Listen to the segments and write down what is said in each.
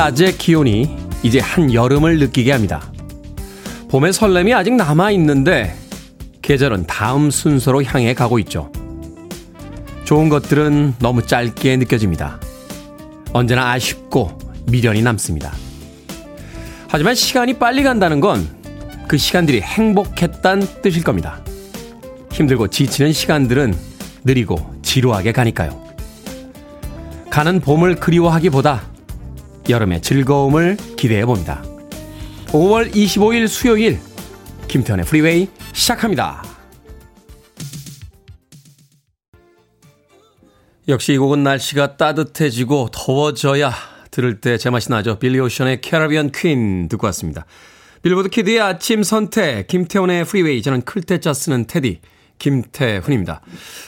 한낮의 기온이 이제 한여름을 느끼게 합니다. 봄의 설렘이 아직 남아있는데 계절은 다음 순서로 향해 가고 있죠. 좋은 것들은 너무 짧게 느껴집니다. 언제나 아쉽고 미련이 남습니다. 하지만 시간이 빨리 간다는 건 그 시간들이 행복했단 뜻일 겁니다. 힘들고 지치는 시간들은 느리고 지루하게 가니까요. 가는 봄을 그리워하기보다 여름의 즐거움을 기대해 봅니다. 5월 25일 수요일 김태훈의 프리웨이 시작합니다. 역시 이 곡은 날씨가 따뜻해지고 더워져야 들을 때 제맛이 나죠. 빌리 오션의 Caribbean Queen 듣고 왔습니다. 빌보드 kid의 아침 선택 김태훈의 프리웨이 저는 클 태 자 쓰는 테디 김태훈입니다.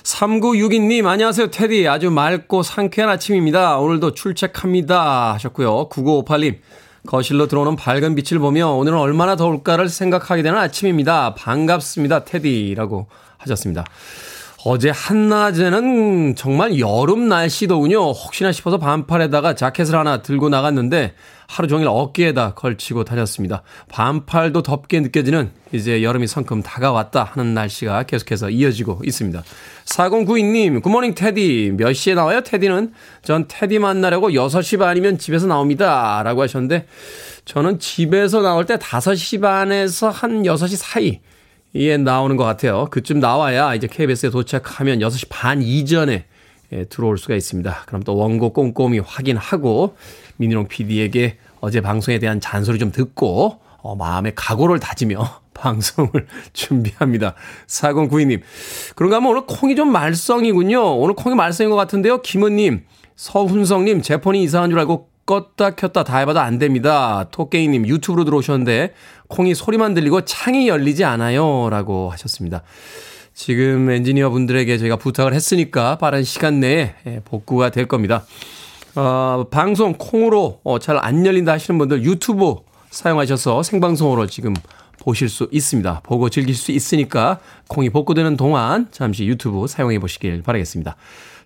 3962님, 안녕하세요, 테디. 아주 맑고 상쾌한 아침입니다. 오늘도 출첵합니다. 하셨고요. 9958님, 거실로 들어오는 밝은 빛을 보며 오늘은 얼마나 더울까를 생각하게 되는 아침입니다. 반갑습니다, 테디라고 하셨습니다. 어제 한낮에는 정말 여름 날씨더군요. 혹시나 싶어서 반팔에다가 자켓을 하나 들고 나갔는데 하루 종일 어깨에다 걸치고 다녔습니다. 반팔도 덥게 느껴지는 이제 여름이 성큼 다가왔다 하는 날씨가 계속해서 이어지고 있습니다. 4092님, 굿모닝 테디. 몇 시에 나와요, 테디는? 전 테디 만나려고 6시 반이면 집에서 나옵니다. 라고 하셨는데, 저는 집에서 나올 때 5시 반에서 한 6시 사이, 에 나오는 것 같아요. 그쯤 나와야 이제 KBS에 도착하면 6시 반 이전에 예, 들어올 수가 있습니다. 그럼 또 원고 꼼꼼히 확인하고 민희롱 PD에게 어제 방송에 대한 잔소리 좀 듣고 어, 마음의 각오를 다지며 방송을 준비합니다. 4092님. 그런가 하면 오늘 콩이 좀 말썽이군요. 오늘 콩이 말썽인 것 같은데요. 김은님, 서훈성님, 제 폰이 이상한 줄 알고 껐다 켰다 다 해봐도 안 됩니다. 토게이님 유튜브로 들어오셨는데 콩이 소리만 들리고 창이 열리지 않아요. 라고 하셨습니다. 지금 엔지니어 분들에게 저희가 부탁을 했으니까 빠른 시간 내에 예, 복구가 될 겁니다. 어, 방송 콩으로 어, 잘안 열린다 하시는 분들 유튜브 사용하셔서 생방송으로 지금 보실 수 있습니다. 보고 즐길 수 있으니까 콩이 복구되는 동안 잠시 유튜브 사용해 보시길 바라겠습니다.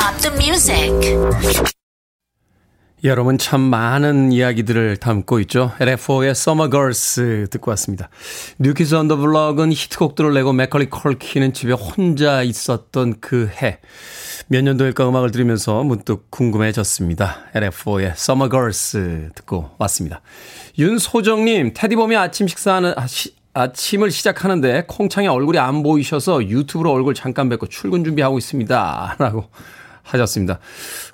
stop the music. 여러분 참 많은 이야기들을 담고 있죠. LFO의 Summer Girls 듣고 왔습니다. New Kids on the Block은 히트곡들을 내고 맥컬리 컬킨은 집에 혼자 있었던 그 해. 몇 년도일까 음악을 들으면서 문득 궁금해졌습니다. LFO의 Summer Girls 듣고 왔습니다. 윤소정님, 테디범이 아침 식사하는, 아, 시, 아침을 시작하는데 콩창에 얼굴이 안 보이셔서 유튜브로 얼굴 잠깐 뵙고 출근 준비하고 있습니다. 라고 하셨습니다.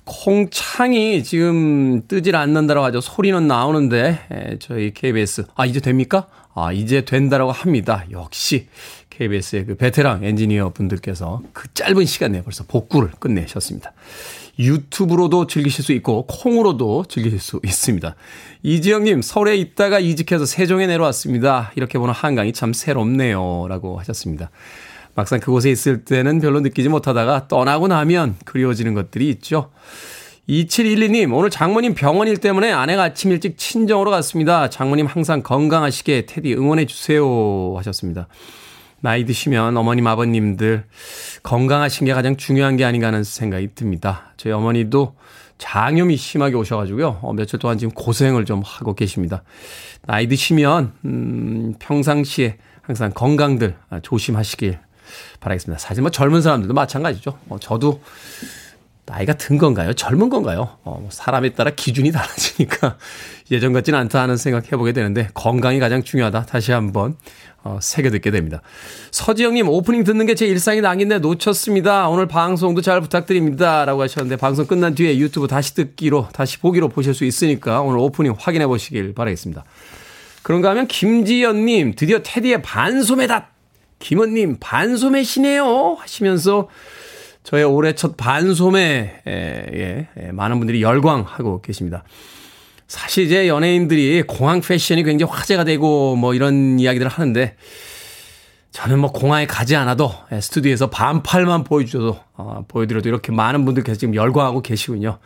콩창이 지금 뜨질 않는다고 하죠. 소리는 나오는데, 에, 저희 KBS, 아, 이제 됩니까? 아, 이제 된다라고 합니다. 역시 KBS의 그 베테랑 엔지니어 분들께서 그 짧은 시간 내에 벌써 복구를 끝내셨습니다. 유튜브로도 즐기실 수 있고 콩으로도 즐기실 수 있습니다. 이지영님 서울에 있다가 이직해서 세종에 내려왔습니다. 이렇게 보는 한강이 참 새롭네요. 라고 하셨습니다. 막상 그곳에 있을 때는 별로 느끼지 못하다가 떠나고 나면 그리워지는 것들이 있죠. 2712님, 오늘 장모님 병원일 때문에 아내가 아침 일찍 친정으로 갔습니다. 장모님 항상 건강하시게 테디 응원해주세요. 하셨습니다. 나이 드시면 어머님, 아버님들 건강하신 게 가장 중요한 게 아닌가 하는 생각이 듭니다. 저희 어머니도 장염이 심하게 오셔가지고요. 어, 며칠 동안 지금 고생을 좀 하고 계십니다. 나이 드시면, 음, 평상시에 항상 건강들 조심하시길 바라겠습니다. 사실 뭐 젊은 사람들도 마찬가지죠. 어, 저도 나이가 든 건가요? 젊은 건가요? 어, 뭐 사람에 따라 기준이 달라지니까 예전 같지는 않다 하는 생각 해보게 되는데 건강이 가장 중요하다. 다시 한번 어, 새겨 듣게 됩니다. 서지영님 오프닝 듣는 게 제 일상이 낭인데 놓쳤습니다. 오늘 방송도 잘 부탁드립니다. 라고 하셨는데 방송 끝난 뒤에 유튜브 다시 듣기로 다시 보기로 보실 수 있으니까 오늘 오프닝 확인해 보시길 바라겠습니다. 그런가 하면 김지연님 드디어 테디의 반소매다. 김원님 반소매시네요 하시면서 저의 올해 첫 반소매, 에, 예, 예, 많은 분들이 열광하고 계십니다. 사실 이제 연예인들이 공항 패션이 굉장히 화제가 되고 뭐 이런 이야기들을 하는데 저는 뭐 공항에 가지 않아도 예, 스튜디오에서 반팔만 보여줘도, 어, 보여드려도 이렇게 많은 분들께서 지금 열광하고 계시군요.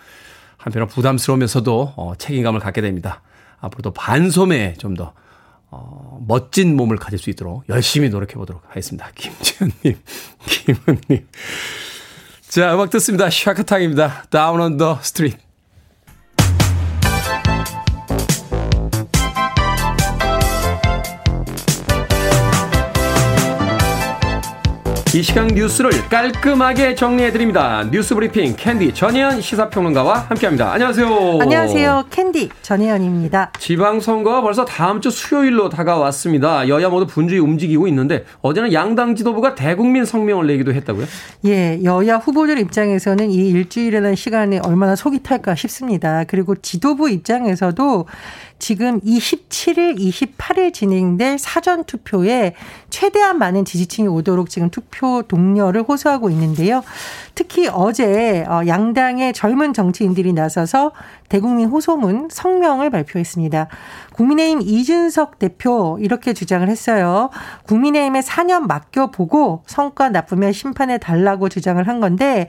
한편으로 부담스러우면서도 어, 책임감을 갖게 됩니다. 앞으로도 반소매에 좀 더, 어, 멋진 몸을 가질 수 있도록 열심히 노력해 보도록 하겠습니다. 김지현님, 김은님. 자, 음악 듣습니다. 샤카탁입니다. On the Street. 이 시간 뉴스를 깔끔하게 정리해드립니다. 뉴스 브리핑 캔디 전예현 시사평론가와 함께합니다. 안녕하세요. 안녕하세요. 캔디 전혜연입니다. 지방선거가 벌써 다음 주 수요일로 다가왔습니다. 여야 모두 분주히 움직이고 있는데 어제는 양당 지도부가 대국민 성명을 내기도 했다고요? 예, 여야 후보들 입장에서는 이 일주일이라는 시간에 얼마나 속이 탈까 싶습니다. 그리고 지도부 입장에서도 지금 27일, 28일 진행될 사전 투표에 최대한 많은 지지층이 오도록 지금 투표 동료를 호소하고 있는데요. 특히 어제 어, 양당의 젊은 정치인들이 나서서 대국민 호소문 성명을 발표했습니다. 국민의힘 이준석 대표 이렇게 주장을 했어요. 국민의힘에 4년 맡겨보고 성과 나쁘면 심판해 달라고 주장을 한 건데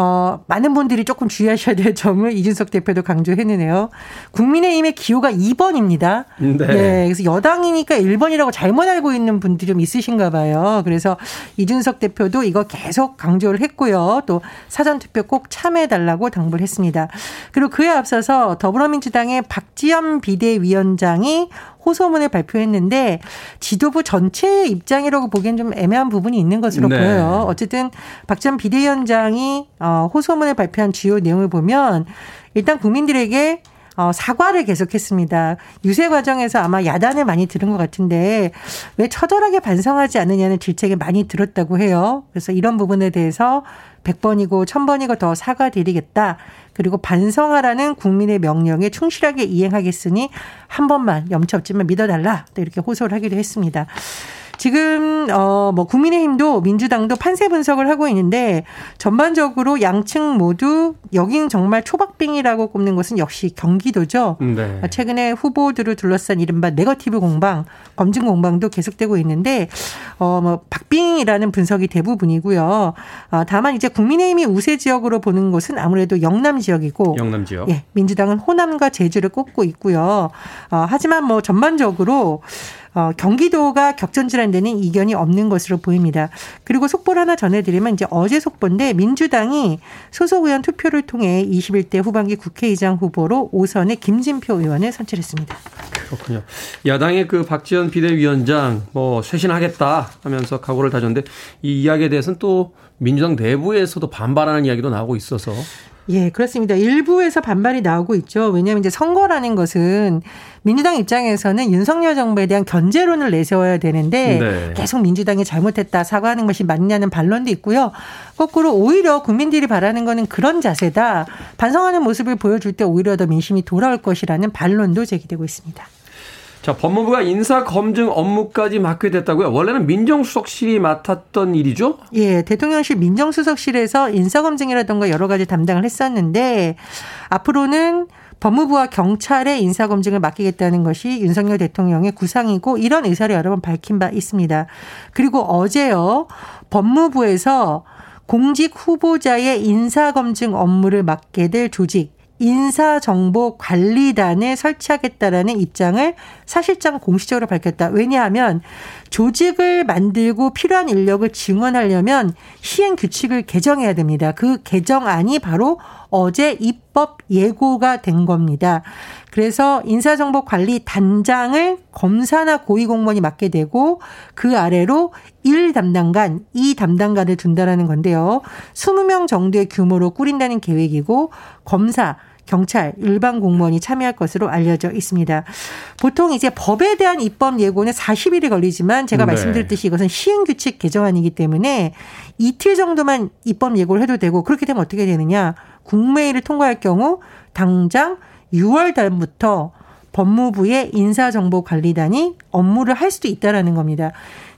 어, 많은 분들이 조금 주의하셔야 될 점을 이준석 대표도 강조했는데요. 국민의힘의 기호가 2번입니다. 네. 네. 그래서 여당이니까 1번이라고 잘못 알고 있는 분들이 좀 있으신가 봐요. 그래서 이준석 대표도 이거 계속 강조를 했고요. 또 사전투표 꼭 참여해달라고 당부를 했습니다. 그리고 그에 앞서서 더불어민주당의 박지원 비대위원장이 호소문을 발표했는데 지도부 전체의 입장이라고 보기엔 좀 애매한 부분이 있는 것으로 네. 보여요. 어쨌든 박 전 비대위원장이 어, 호소문을 발표한 주요 내용을 보면 일단 국민들에게 어, 사과를 계속했습니다. 유세 과정에서 아마 야단을 많이 들은 것 같은데 왜 처절하게 반성하지 않느냐는 질책이 많이 들었다고 해요. 그래서 이런 부분에 대해서 100번이고 1000번이고 더 사과드리겠다. 그리고 반성하라는 국민의 명령에 충실하게 이행하겠으니 한 번만 염치 없지만 믿어달라. 또 이렇게 호소를 하기도 했습니다. 지금 어 뭐 국민의힘도 민주당도 판세 분석을 하고 있는데 전반적으로 양측 모두 여긴 정말 초박빙이라고 꼽는 것은 역시 경기도죠. 네. 최근에 후보들을 둘러싼 이른바 네거티브 공방, 검증 공방도 계속되고 있는데 어 뭐 박빙이라는 분석이 대부분이고요. 어 다만 이제 국민의힘이 우세 지역으로 보는 곳은 아무래도 영남 지역이고 영남 지역. 예, 민주당은 호남과 제주를 꼽고 있고요. 어 하지만 뭐 전반적으로 어, 경기도가 격전지란 데는 이견이 없는 것으로 보입니다. 그리고 속보를 하나 전해드리면 이제 어제 속보인데 민주당이 소속 의원 투표를 통해 21대 후반기 국회의장 후보로 5선의 김진표 의원을 선출했습니다. 그렇군요. 야당의 그 박지원 비대위원장 뭐 쇄신하겠다 하면서 각오를 다졌는데 이 이야기에 대해서는 또 민주당 내부에서도 반발하는 이야기도 나오고 있어서 예, 그렇습니다. 일부에서 반발이 나오고 있죠. 왜냐하면 이제 선거라는 것은 민주당 입장에서는 윤석열 정부에 대한 견제론을 내세워야 되는데 네. 계속 민주당이 잘못했다 사과하는 것이 맞냐는 반론도 있고요. 거꾸로 오히려 국민들이 바라는 거는 그런 자세다. 반성하는 모습을 보여줄 때 오히려 더 민심이 돌아올 것이라는 반론도 제기되고 있습니다. 자, 법무부가 인사 검증 업무까지 맡게 됐다고요? 원래는 민정수석실이 맡았던 일이죠? 예, 대통령실 민정수석실에서 인사 검증이라던가 여러 가지 담당을 했었는데 앞으로는 법무부와 경찰의 인사검증을 맡기겠다는 것이 윤석열 대통령의 구상이고 이런 의사를 여러 번 밝힌 바 있습니다. 그리고 어제요, 법무부에서 공직 후보자의 인사검증 업무를 맡게 될 조직, 인사정보관리단을 설치하겠다라는 입장을 사실상 공식적으로 밝혔다. 왜냐하면 조직을 만들고 필요한 인력을 증원하려면 시행 규칙을 개정해야 됩니다. 그 개정안이 바로 어제 입법 예고가 된 겁니다. 그래서 인사정보관리 단장을 검사나 고위공무원이 맡게 되고 그 아래로 1 담당관, 2 담당관을 둔다라는 건데요. 20명 정도의 규모로 꾸린다는 계획이고 검사, 경찰, 일반 공무원이 참여할 것으로 알려져 있습니다. 보통 이제 법에 대한 입법 예고는 40일이 걸리지만 제가 네. 말씀드렸듯이 이것은 시행규칙 개정안이기 때문에 이틀 정도만 입법 예고를 해도 되고 그렇게 되면 어떻게 되느냐. 국무회의를 통과할 경우 당장 6월 달부터 법무부의 인사정보관리단이 업무를 할 수도 있다라는 겁니다.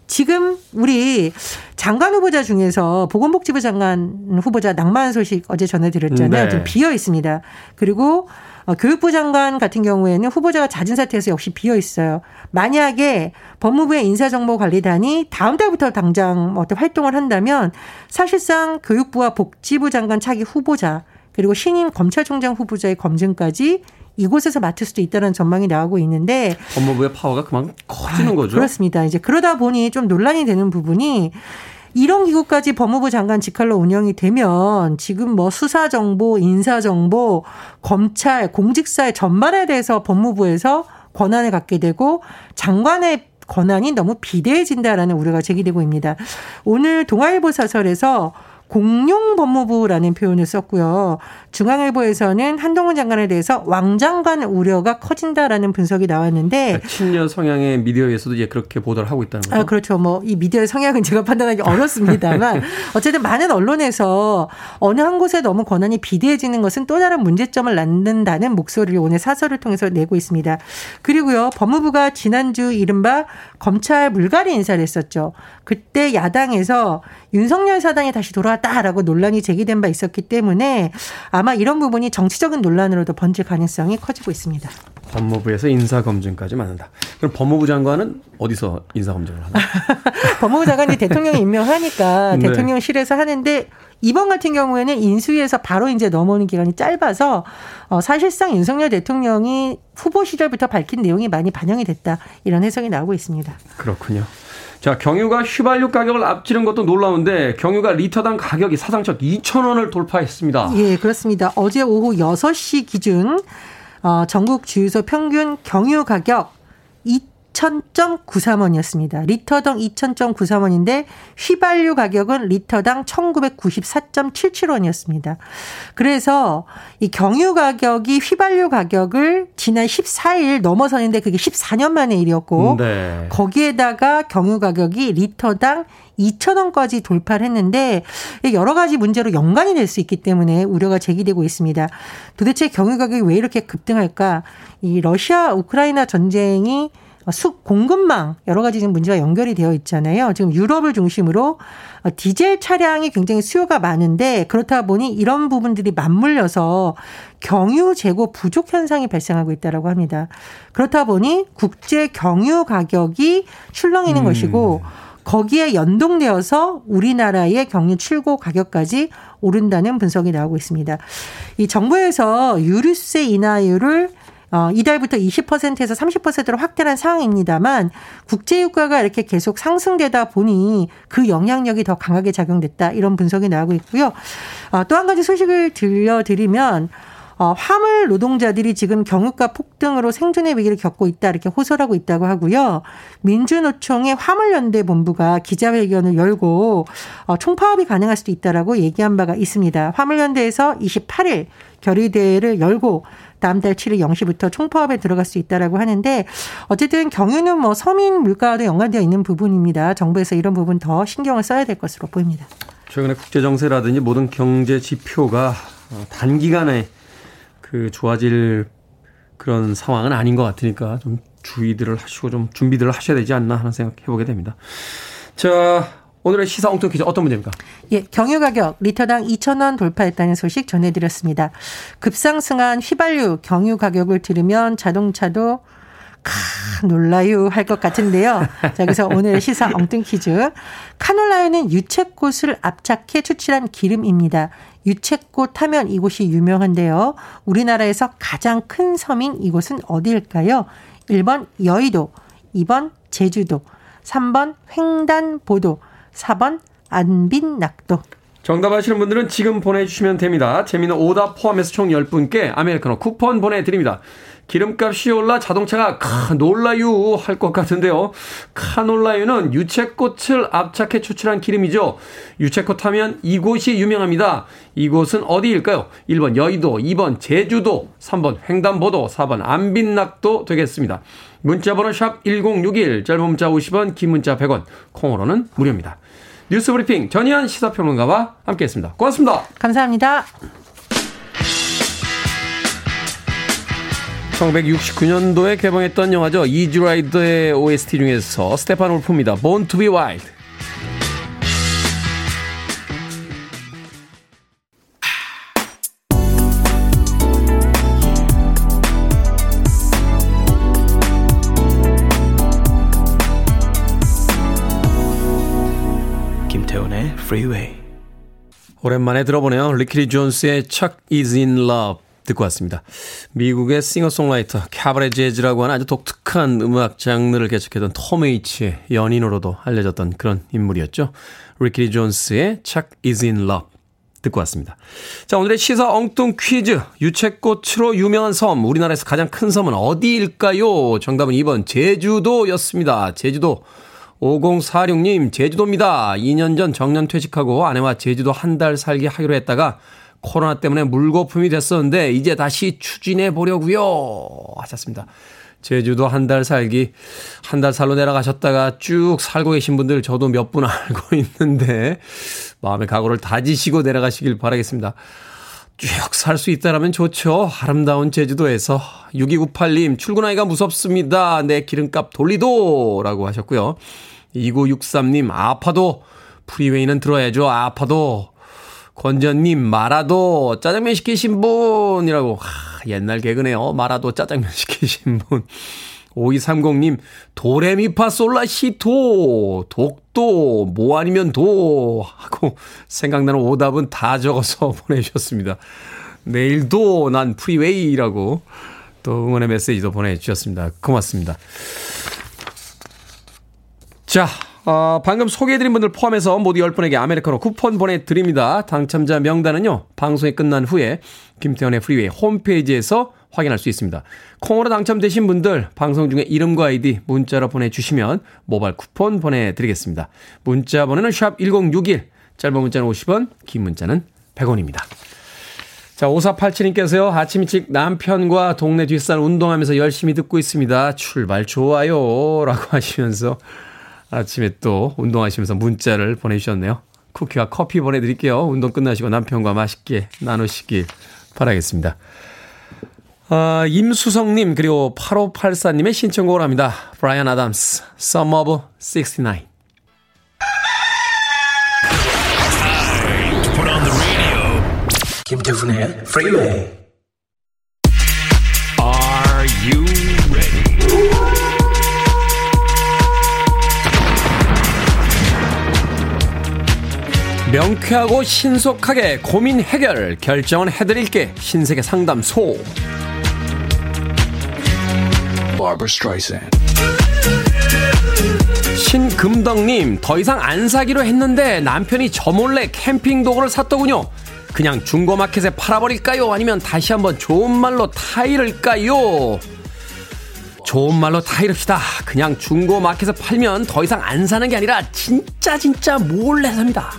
지금 우리 장관 후보자 중에서 보건복지부 장관 후보자 낭만 소식 어제 전해드렸잖아요. 네. 좀 비어 있습니다. 그리고 어, 교육부 장관 같은 경우에는 후보자가 잦은 사태에서 역시 비어 있어요. 만약에 법무부의 인사정보관리단이 다음 달부터 당장 어떤 활동을 한다면 사실상 교육부와 복지부 장관 차기 후보자 그리고 신임 검찰총장 후보자의 검증까지 이곳에서 맡을 수도 있다는 전망이 나오고 있는데 법무부의 파워가 그만큼 커지는 아, 거죠. 그렇습니다. 이제 그러다 보니 좀 논란이 되는 부분이 이런 기구까지 법무부 장관 직할로 운영이 되면 지금 뭐 수사 정보, 인사 정보, 검찰, 공직사의 전반에 대해서 법무부에서 권한을 갖게 되고 장관의 권한이 너무 비대해진다라는 우려가 제기되고 있습니다. 오늘 동아일보 사설에서 공룡 법무부라는 표현을 썼고요. 중앙일보에서는 한동훈 장관에 대해서 왕장관 우려가 커진다라는 분석이 나왔는데 그러니까 친여 성향의 미디어에서도 이제 그렇게 보도를 하고 있다는 거죠. 아, 그렇죠. 뭐 이 미디어의 성향은 제가 판단하기 어렵습니다만 어쨌든 많은 언론에서 어느 한 곳에 너무 권한이 비대해지는 것은 또 다른 문제점을 낳는다는 목소리를 오늘 사설을 통해서 내고 있습니다. 그리고요. 법무부가 지난주 이른바 검찰 물갈이 인사를 했었죠. 그때 야당에서 윤석열 사단이 다시 돌아왔다라고 논란이 제기된 바 있었기 때문에 아마 이런 부분이 정치적인 논란으로도 번질 가능성이 커지고 있습니다. 법무부에서 인사검증까지 맡는다. 그럼 법무부 장관은 어디서 인사검증을 하나? 법무부 장관이 대통령이 임명하니까 네. 대통령실에서 하는데 이번 같은 경우에는 인수위에서 바로 이제 넘어오는 기간이 짧아서 어, 사실상 윤석열 대통령이 후보 시절부터 밝힌 내용이 많이 반영이 됐다 이런 해석이 나오고 있습니다. 그렇군요. 자, 경유가 휘발유 가격을 앞지른 것도 놀라운데 경유가 리터당 가격이 사상적 2,000원을 돌파했습니다. 예, 그렇습니다. 어제 오후 6시 기준 어, 전국 주유소 평균 경유 가격 2,000.93원이었습니다. 리터당 2,000.93원인데 휘발유 가격은 리터당 1,994.77원이었습니다. 그래서 이 경유 가격이 휘발유 가격을 지난 14일 넘어서는데 그게 14년 만의 일이었고 네. 거기에다가 경유 가격이 리터당 2,000원까지 돌파를 했는데 여러 가지 문제로 연관이 될 수 있기 때문에 우려가 제기되고 있습니다. 도대체 경유 가격이 왜 이렇게 급등할까? 이 러시아 우크라이나 전쟁이 수 공급망 여러 가지 지금 문제가 연결이 되어 있잖아요. 지금 유럽을 중심으로 디젤 차량이 굉장히 수요가 많은데 그렇다 보니 이런 부분들이 맞물려서 경유 재고 부족 현상이 발생하고 있다라고 합니다. 그렇다 보니 국제 경유 가격이 출렁이는 음. 것이고 거기에 연동되어서 우리나라의 경유 출고 가격까지 오른다는 분석이 나오고 있습니다. 이 정부에서 유류세 인하율을 어, 이달부터 20%에서 30%로 확대한 상황입니다만 국제 유가가 이렇게 계속 상승되다 보니 그 영향력이 더 강하게 작용됐다 이런 분석이 나오고 있고요. 어, 또 한 가지 소식을 들려드리면 어, 화물 노동자들이 지금 경유가 폭등으로 생존의 위기를 겪고 있다 이렇게 호소하고 있다고 하고요. 민주노총의 화물연대 본부가 기자회견을 열고 어, 총파업이 가능할 수도 있다라고 얘기한 바가 있습니다. 화물연대에서 28일 결의대회를 열고 다음 달 7일 0시부터 총파업에 들어갈 수 있다라고 하는데 어쨌든 경유는 뭐 서민 물가도 연관되어 있는 부분입니다. 정부에서 이런 부분 더 신경을 써야 될 것으로 보입니다. 최근에 국제 정세라든지 모든 경제 지표가 어, 단기간에 그 좋아질 그런 상황은 아닌 것 같으니까 좀 주의들을 하시고 좀 준비들을 하셔야 되지 않나 하는 생각 해보게 됩니다. 자, 오늘의 시사 엉뚱 퀴즈 어떤 문제입니까? 예, 경유 가격 리터당 2,000원 돌파했다는 소식 전해드렸습니다. 급상승한 휘발유 경유 가격을 들으면 자동차도 카 놀라요 할것 같은데요. 자, 그래서 오늘 시사 엉뚱 퀴즈. 카놀라유는 유채꽃을 압착해 추출한 기름입니다. 유채꽃 하면 이곳이 유명한데요. 우리나라에서 가장 큰 섬인 이곳은 어디일까요? 1번 여의도, 2번 제주도, 3번 횡단보도, 4번 안빈낙도. 정답 아시는 분들은 지금 보내주시면 됩니다. 재미는 오답 포함해서 총 10분께 아메리카노 쿠폰 보내드립니다. 기름값이 올라 자동차가 카 놀라유 할 것 같은데요. 카놀라유는 유채꽃을 압착해 추출한 기름이죠. 유채꽃 하면 이곳이 유명합니다. 이곳은 어디일까요? 1번 여의도, 2번 제주도, 3번 횡단보도, 4번 안빈낙도 되겠습니다. 문자번호 샵 1061, 짧은 문자 50원, 긴 문자 100원, 콩으로는 무료입니다. 뉴스 브리핑 전예현 시사평론가와 함께했습니다. 고맙습니다. 감사합니다. 1969년도에 개봉했던 영화죠. Easy Rider의 OST 중에서 스테픈울프입니다. Born to be Wild. Freeway. 오랜만에 들어보네요. 리키 리 존스의 Chuck E.'s in Love. 듣고 왔습니다. 미국의 싱어송라이터 캐바레 재즈라고 하는 아주 독특한 음악 장르를 개척했던 톰 웨이츠의 연인으로도 알려졌던 그런 인물이었죠. 리키 존스의 Chuck E.'s in Love 듣고 왔습니다. 자, 오늘의 시사 엉뚱 퀴즈. 유채꽃으로 유명한 섬, 우리나라에서 가장 큰 섬은 어디일까요? 정답은 2번 제주도였습니다. 제주도. 5046님, 제주도입니다. 2년 전 정년 퇴직하고 아내와 제주도 한 달 살기 하기로 했다가 코로나 때문에 물거품이 됐었는데 이제 다시 추진해 보려고요. 하셨습니다. 제주도 한 달 살기 한 달 살로 내려가셨다가 쭉 살고 계신 분들 저도 몇 분 알고 있는데 마음의 각오를 다지시고 내려가시길 바라겠습니다. 쭉살수 있다라면 좋죠. 아름다운 제주도에서 6298님 출근하기가 무섭습니다. 내 기름값 돌리도 라고 하셨고요. 2963님 아파도 프리웨이는 들어야죠. 아파도 권전님, 마라도 짜장면 시키신 분이라고. 하, 옛날 개그네요. 마라도 짜장면 시키신 분. 5230님, 도레미파 솔라시도, 독도, 뭐 아니면 도, 하고 생각나는 오답은 다 적어서 보내주셨습니다. 내일도 난 프리웨이라고 또 응원의 메시지도 보내주셨습니다. 고맙습니다. 자, 어, 방금 소개해드린 분들 포함해서 모두 10분에게 아메리카노 쿠폰 보내드립니다. 당첨자 명단은요, 방송이 끝난 후에 김태훈의 프리웨이 홈페이지에서 확인할 수 있습니다. 콩으로 당첨되신 분들 방송 중에 이름과 아이디 문자로 보내주시면 모바일 쿠폰 보내드리겠습니다. 문자 번호는 샵 1061, 짧은 문자는 50원, 긴 문자는 100원입니다. 자, 5487님께서요, 아침 일찍 남편과 동네 뒷산 운동하면서 열심히 듣고 있습니다. 출발 좋아요. 라고 하시면서 아침에 또 운동하시면서 문자를 보내주셨네요. 쿠키와 커피 보내드릴게요. 운동 끝나시고 남편과 맛있게 나누시길 바라겠습니다. 아, 임수성님, 그리고 8584님의 신청곡을 합니다. 브라이언 아담스, Sum of 69. 김태훈의 프리웨이 Are you ready? 명쾌하고 신속하게 고민 해결 결정은 해드릴게 신세계 상담소 신금덕님 더 이상 안 사기로 했는데 남편이 저 몰래 캠핑 도구를 샀더군요. 그냥 중고마켓에 팔아버릴까요? 아니면 다시 한번 좋은 말로 타이를까요? 좋은 말로 타이릅시다. 그냥 중고마켓에 팔면 더 이상 안 사는 게 아니라 진짜 진짜 몰래 삽니다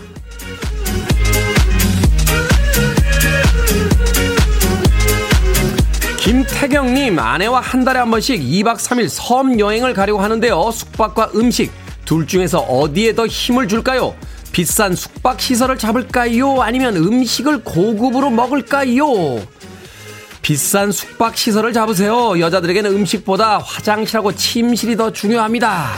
김태경님, 아내와 한 달에 한 번씩 2박 3일 섬 여행을 가려고 하는데요. 숙박과 음식, 둘 중에서 어디에 더 힘을 줄까요? 비싼 숙박 시설을 잡을까요? 아니면 음식을 고급으로 먹을까요? 비싼 숙박 시설을 잡으세요. 여자들에게는 음식보다 화장실하고 침실이 더 중요합니다.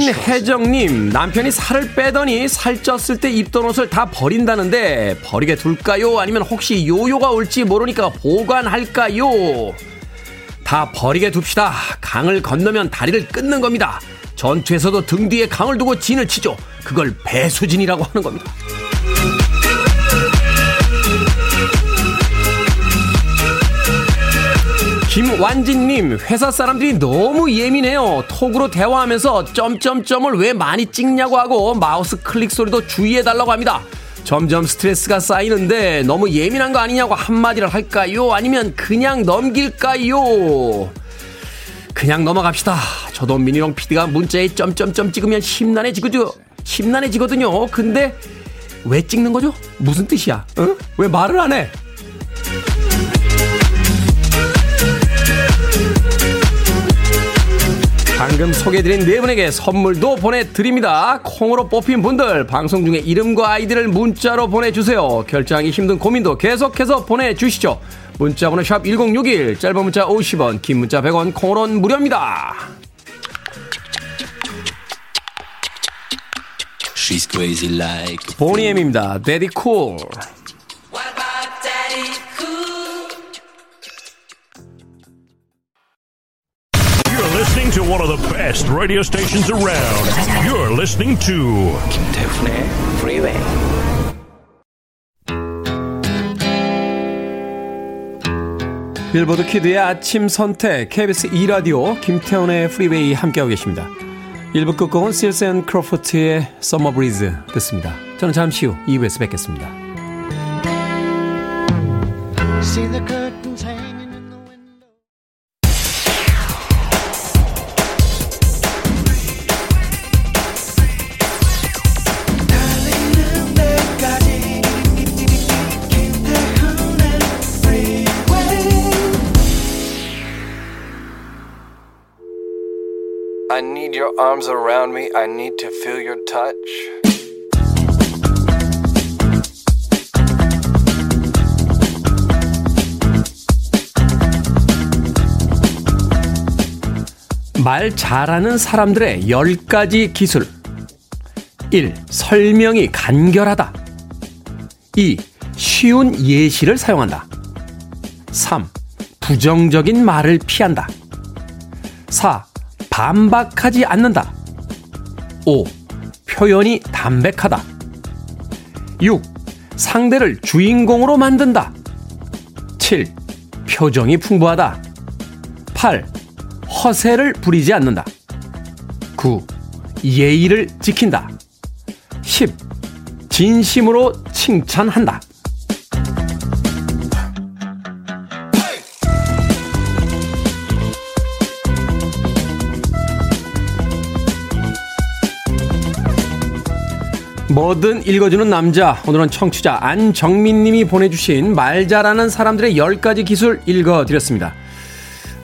신혜정님, 남편이 살을 빼더니 살쪘을 때 입던 옷을 다 버린다는데 버리게 둘까요? 아니면 혹시 요요가 올지 모르니까 보관할까요? 다 버리게 둡시다. 강을 건너면 다리를 끊는 겁니다. 전투에서도 등 뒤에 강을 두고 진을 치죠. 그걸 배수진이라고 하는 겁니다. 김완진님, 회사 사람들이 너무 예민해요. 톡으로 대화하면서 점점점을 왜 많이 찍냐고 하고 마우스 클릭 소리도 주의해달라고 합니다. 점점 스트레스가 쌓이는데 너무 예민한 거 아니냐고 한마디를 할까요? 아니면 그냥 넘길까요? 그냥 넘어갑시다. 저도 미니롱 PD가 문자에 점점점 찍으면 심란해지거든요. 심란해지거든요. 근데 왜 찍는 거죠? 무슨 뜻이야? 어? 왜 말을 안 해? 방금 소개해드린 네 분에게 선물도 보내드립니다. 콩으로 뽑힌 분들 방송 중에 이름과 아이디를 문자로 보내주세요. 결정하기 힘든 고민도 계속해서 보내주시죠. 문자번호 샵 1061, 짧은 문자 50원, 긴 문자 100원, 콩으로는 무료입니다. 보니엠입니다. 데디 쿨. listening one of the best radio stations around. You're listening to 김태훈의 Freeway. 빌보드 키드의 아침 선택 KBS 2 라디오 김태훈의 프리웨이 함께하고 계십니다. 1부 끝곡은 실스 앤 크로프츠의 Summer Breeze 듣습니다. 저는 잠시 후 2부에서 뵙겠습니다. Your arms around me. I need to feel your touch. 말 잘하는 사람들의 10가지 기술. 1. 설명이 간결하다. 2. 쉬운 예시를 사용한다. 3. 부정적인 말을 피한다. 4. 반박하지 않는다. 5. 표현이 담백하다. 6. 상대를 주인공으로 만든다. 7. 표정이 풍부하다. 8. 허세를 부리지 않는다. 9. 예의를 지킨다. 10. 진심으로 칭찬한다. 뭐든 읽어주는 남자. 오늘은 청취자 안정민 님이 보내주신 말 잘하는 사람들의 10가지 기술 읽어드렸습니다.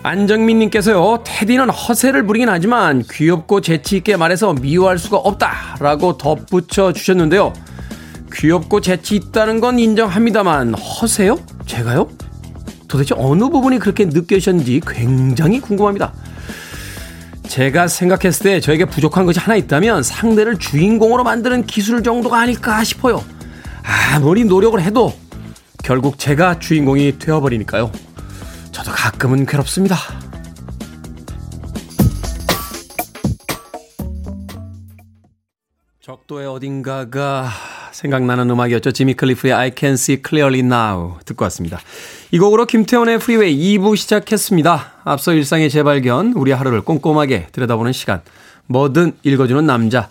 안정민 님께서요, 테디는 허세를 부리긴 하지만 귀엽고 재치있게 말해서 미워할 수가 없다. 라고 덧붙여 주셨는데요. 귀엽고 재치있다는 건 인정합니다만, 허세요? 제가요? 도대체 어느 부분이 그렇게 느껴지셨는지 굉장히 궁금합니다. 제가 생각했을 때 저에게 부족한 것이 하나 있다면 상대를 주인공으로 만드는 기술 정도가 아닐까 싶어요. 아무리 노력을 해도 결국 제가 주인공이 되어버리니까요. 저도 가끔은 괴롭습니다. 적도의 어딘가가 생각나는 음악이었죠. 지미 클리프의 I Can See Clearly Now 듣고 왔습니다. 이 곡으로 김태훈의 프리웨이 2부 시작했습니다. 앞서 일상의 재발견, 우리 하루를 꼼꼼하게 들여다보는 시간. 뭐든 읽어주는 남자.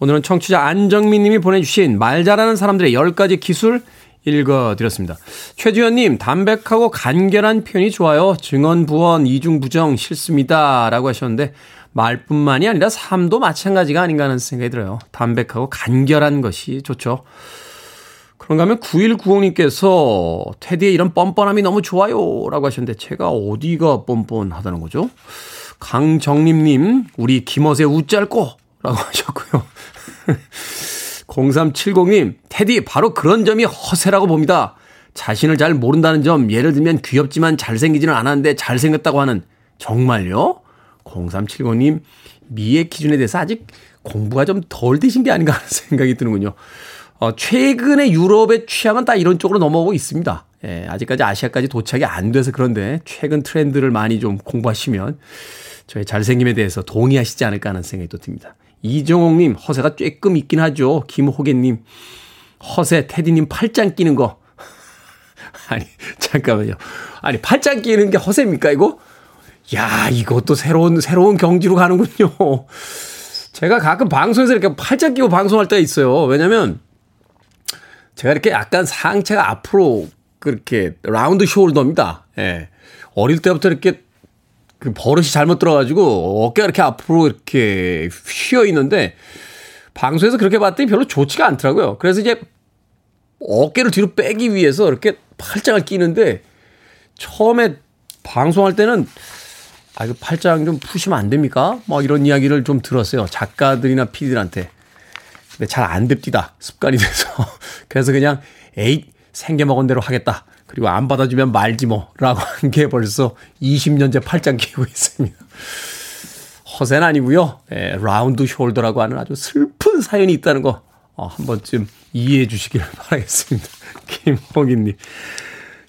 오늘은 청취자 안정민 님이 보내주신 말 잘하는 사람들의 10가지 기술 읽어드렸습니다. 최주현님, 담백하고 간결한 표현이 좋아요. 증언, 부언, 이중, 부정, 싫습니다. 라고 하셨는데, 말뿐만이 아니라 삶도 마찬가지가 아닌가 하는 생각이 들어요. 담백하고 간결한 것이 좋죠. 그런가 하면 9190님께서 테디의 이런 뻔뻔함이 너무 좋아요. 라고 하셨는데 제가 어디가 뻔뻔하다는 거죠? 강정림님, 우리 김어세 웃짤꼬! 라고 하셨고요. 0370님, 테디 바로 그런 점이 허세라고 봅니다. 자신을 잘 모른다는 점, 예를 들면 귀엽지만 잘생기지는 않았는데 잘생겼다고 하는, 정말요? 0370님, 미의 기준에 대해서 아직 공부가 좀 덜 되신 게 아닌가 하는 생각이 드는군요. 어, 최근에 유럽의 취향은 다 이런 쪽으로 넘어오고 있습니다. 예, 아직까지 아시아까지 도착이 안 돼서 그런데 최근 트렌드를 많이 좀 공부하시면 저의 잘생김에 대해서 동의하시지 않을까 하는 생각이 또 듭니다. 이정옥님, 허세가 쬐끔 있긴 하죠. 김호계님, 허세, 테디님 팔짱 끼는 거. 아니, 잠깐만요. 아니, 팔짱 끼는 게 허세입니까, 이거? 야, 이것도 새로운, 새로운 경지로 가는군요. 제가 가끔 방송에서 이렇게 팔짱 끼고 방송할 때가 있어요. 왜냐면, 제가 이렇게 약간 상체가 앞으로 그렇게 라운드 숄더입니다. 예. 어릴 때부터 이렇게 그 버릇이 잘못 들어가지고 어깨가 이렇게 앞으로 이렇게 휘어 있는데 방송에서 그렇게 봤더니 별로 좋지가 않더라고요. 그래서 이제 어깨를 뒤로 빼기 위해서 이렇게 팔짱을 끼는데 처음에 방송할 때는 아, 이거 팔짱 좀 푸시면 안 됩니까? 뭐 이런 이야기를 좀 들었어요. 작가들이나 피디들한테. 근데 잘 안 됩디다. 습관이 돼서. 그래서 그냥 에이, 생겨먹은 대로 하겠다. 그리고 안 받아주면 말지 뭐. 라고 한 게 벌써 20년째 팔짱 끼고 있습니다. 허세는 아니고요. 예, round shoulder라고 하는 아주 슬픈 사연이 있다는 거 어, 한 번쯤 이해해 주시길 바라겠습니다. 김홍인님.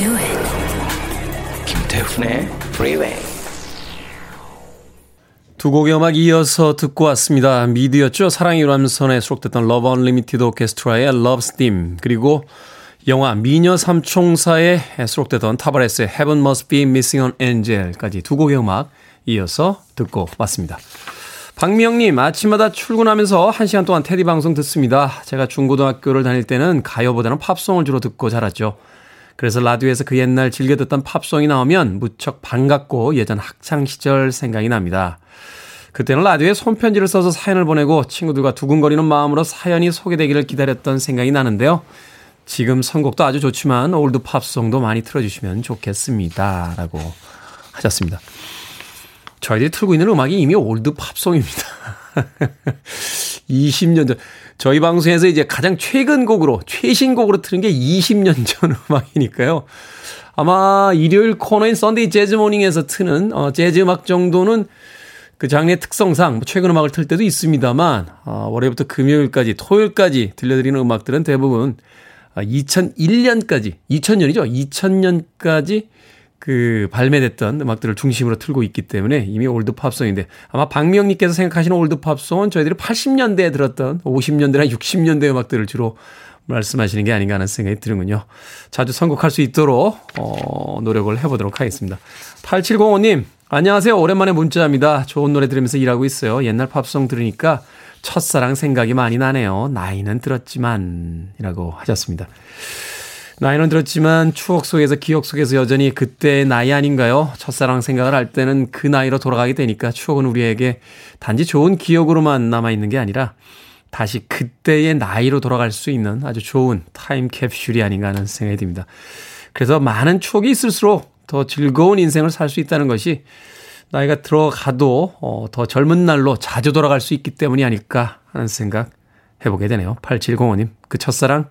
do it. 김태훈의 프리웨이. 두 곡의 음악 이어서 듣고 왔습니다. 미드였죠. 사랑의 유람선에 수록됐던 러브 언리미티드 오케스트라의 Love's Theme 그리고 영화 미녀 삼총사에 수록되던 타바레스의 Heaven Must Be Missing an Angel까지 두 곡의 음악 이어서 듣고 왔습니다. 박미영님, 아침마다 출근하면서 1시간 동안 테디 방송 듣습니다. 제가 중고등학교를 다닐 때는 가요보다는 팝송을 주로 듣고 자랐죠. 그래서 라디오에서 그 옛날 즐겨 듣던 팝송이 나오면 무척 반갑고 예전 학창 시절 생각이 납니다. 그때는 라디오에 손편지를 써서 사연을 보내고 친구들과 두근거리는 마음으로 사연이 소개되기를 기다렸던 생각이 나는데요. 지금 선곡도 아주 좋지만 old 팝송도 많이 틀어주시면 좋겠습니다. 라고 하셨습니다. 저희들이 틀고 있는 음악이 이미 old 팝송입니다. 20년 전. 저희 방송에서 이제 가장 최근 곡으로, 최신 곡으로 틀은 게 20년 전 음악이니까요. 아마 일요일 코너인 Sunday Jazz Morning에서 트는 어, 재즈 음악 정도는 그 장르의 특성상 뭐 최근 음악을 틀 때도 있습니다만 어, 월요일부터 금요일까지 토요일까지 들려드리는 음악들은 대부분 2001년까지 아, 2000년이죠. 2000년까지 그 발매됐던 음악들을 중심으로 틀고 있기 때문에 이미 old 팝송인데 아마 박미영님께서 생각하시는 old 팝송은 저희들이 80년대에 들었던 50년대나 60년대 음악들을 주로 말씀하시는 게 아닌가 하는 생각이 드는군요. 자주 선곡할 수 있도록 어, 노력을 해보도록 하겠습니다. 8705님 안녕하세요. 오랜만에 문자입니다. 좋은 노래 들으면서 일하고 있어요. 옛날 팝송 들으니까 첫사랑 생각이 많이 나네요. 나이는 들었지만 이라고 하셨습니다. 나이는 들었지만 추억 속에서 기억 속에서 여전히 그때의 나이 아닌가요? 첫사랑 생각을 할 때는 그 나이로 돌아가게 되니까 추억은 우리에게 단지 좋은 기억으로만 남아있는 게 아니라 다시 그때의 나이로 돌아갈 수 있는 아주 좋은 타임캡슐이 아닌가 하는 생각이 듭니다. 그래서 많은 추억이 있을수록 더 즐거운 인생을 살 수 있다는 것이 나이가 들어가도 어, 더 젊은 날로 자주 돌아갈 수 있기 때문이 아닐까 하는 생각 해보게 되네요. 8705님, 그 첫사랑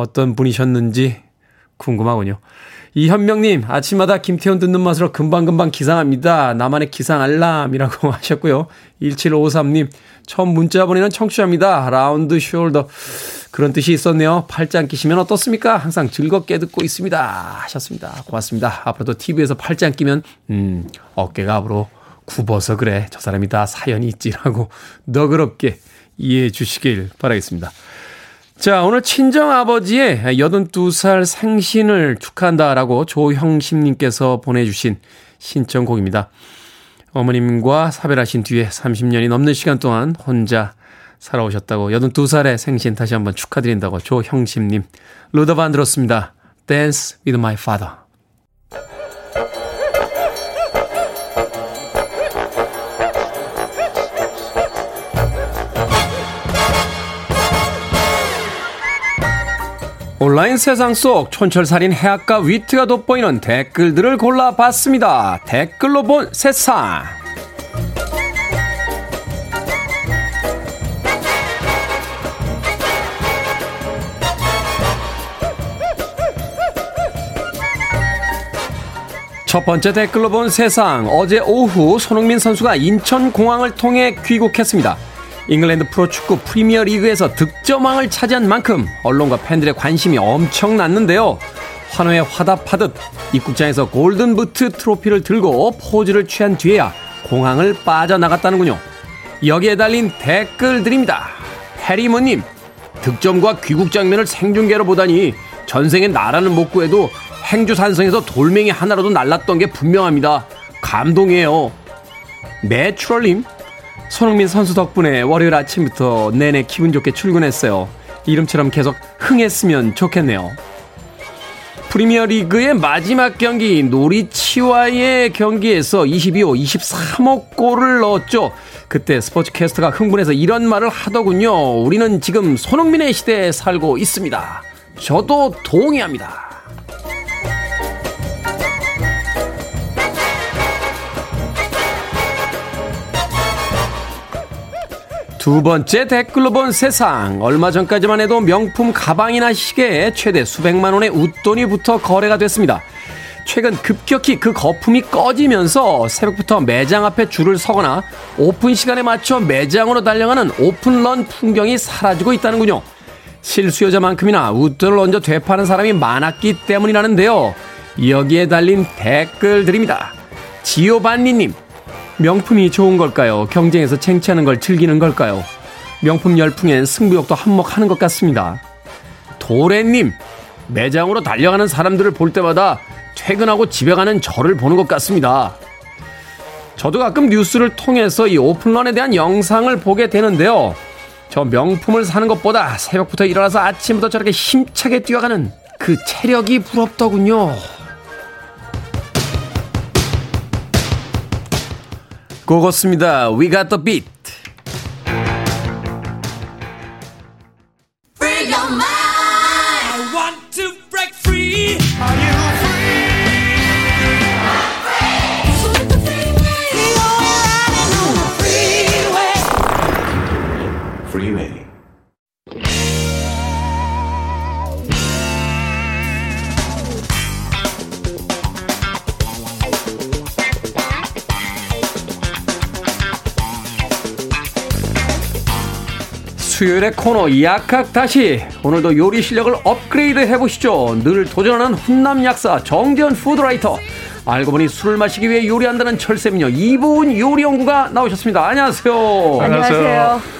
어떤 분이셨는지 궁금하군요. 이현명님, 아침마다 김태훈 듣는 맛으로 금방금방 기상합니다. 나만의 기상 알람이라고 하셨고요. 1753님, 처음 문자 보내는 청취자입니다. 라운드 숄더. 그런 뜻이 있었네요. 팔짱 끼시면 어떻습니까? 항상 즐겁게 듣고 있습니다. 하셨습니다. 고맙습니다. 앞으로도 TV에서 팔짱 끼면, 음, 어깨가 앞으로 굽어서 그래. 저 사람이 다 사연이 있지라고 너그럽게 이해해 주시길 바라겠습니다. 자, 오늘 친정 아버지의 82살 생신을 축하한다라고 조형심님께서 보내주신 신청곡입니다. 어머님과 사별하신 뒤에 30년이 넘는 시간 동안 혼자 살아오셨다고 82살의 생신 다시 한번 축하드린다고 조형심님 루더반 들었습니다. Dance with my father. 온라인 세상 속 촌철살인 해악과 위트가 돋보이는 댓글들을 골라봤습니다. 댓글로 본 세상. 첫 번째 댓글로 본 세상. 어제 오후 손흥민 선수가 인천공항을 통해 귀국했습니다. 잉글랜드 프로축구 프리미어 리그에서 득점왕을 차지한 만큼 언론과 팬들의 관심이 엄청났는데요. 환호에 화답하듯 입국장에서 Golden Boot 트로피를 들고 포즈를 취한 뒤에야 공항을 빠져나갔다는군요. 여기에 달린 댓글들입니다. 해리모님, 득점과 귀국 장면을 생중계로 보다니 전생에 나라는 못 구해도 행주산성에서 돌멩이 하나라도 날랐던 게 분명합니다. 감동이에요. 내추럴님, 손흥민 선수 덕분에 월요일 아침부터 내내 기분 좋게 출근했어요. 이름처럼 계속 흥했으면 좋겠네요. 프리미어 리그의 마지막 경기 노리치와의 경기에서 22호, 23호 골을 넣었죠. 그때 스포츠 캐스터가 흥분해서 이런 말을 하더군요. 우리는 지금 손흥민의 시대에 살고 있습니다. 저도 동의합니다. 두 번째 댓글로 본 세상. 얼마 전까지만 해도 명품 가방이나 시계에 최대 수백만 원의 웃돈이부터 거래가 됐습니다. 최근 급격히 그 거품이 꺼지면서 새벽부터 매장 앞에 줄을 서거나 오픈 시간에 맞춰 매장으로 달려가는 오픈런 풍경이 사라지고 있다는군요. 실수요자만큼이나 웃돈을 얹어 되파는 사람이 많았기 때문이라는데요. 여기에 달린 댓글들입니다. 지오반니님, 명품이 좋은 걸까요? 경쟁에서 쟁취하는 걸 즐기는 걸까요? 명품 열풍엔 승부욕도 한몫하는 것 같습니다. 도래님, 매장으로 달려가는 사람들을 볼 때마다 퇴근하고 집에 가는 저를 보는 것 같습니다. 저도 가끔 뉴스를 통해서 이 오픈런에 대한 영상을 보게 되는데요. 저 명품을 사는 것보다 새벽부터 일어나서 아침부터 저렇게 힘차게 뛰어가는 그 체력이 부럽더군요. 고고습니다. We got the beat. 수요일의 코너 약학 다시. 오늘도 요리 실력을 업그레이드 해보시죠. 늘 도전하는 훈남 약사 정재훈 food writer. 알고 보니 술을 마시기 위해 요리한다는 철새미녀 이보은 요리연구가 나오셨습니다. 안녕하세요. 안녕하세요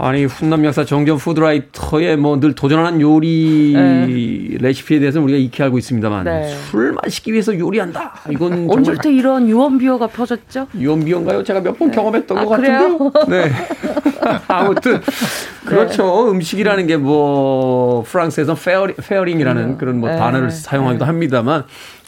아니 훈남 약사 정재훈 food writer의 뭐 늘 도전하는 요리 네. 레시피에 대해서 우리가 익히 알고 있습니다만 네. 술 마시기 위해서 요리한다. 이건 언제부터 이런 유언비어가 펴졌죠? 유언비어인가요? 제가 몇번 네. 경험했던 아, 것 같은데요. 네. 아무튼 그렇죠. 네. 음식이라는 게 뭐 프랑스에서 pairing, pairing이라는 음. 그런 뭐 네. 단어를 사용하기도 합니다만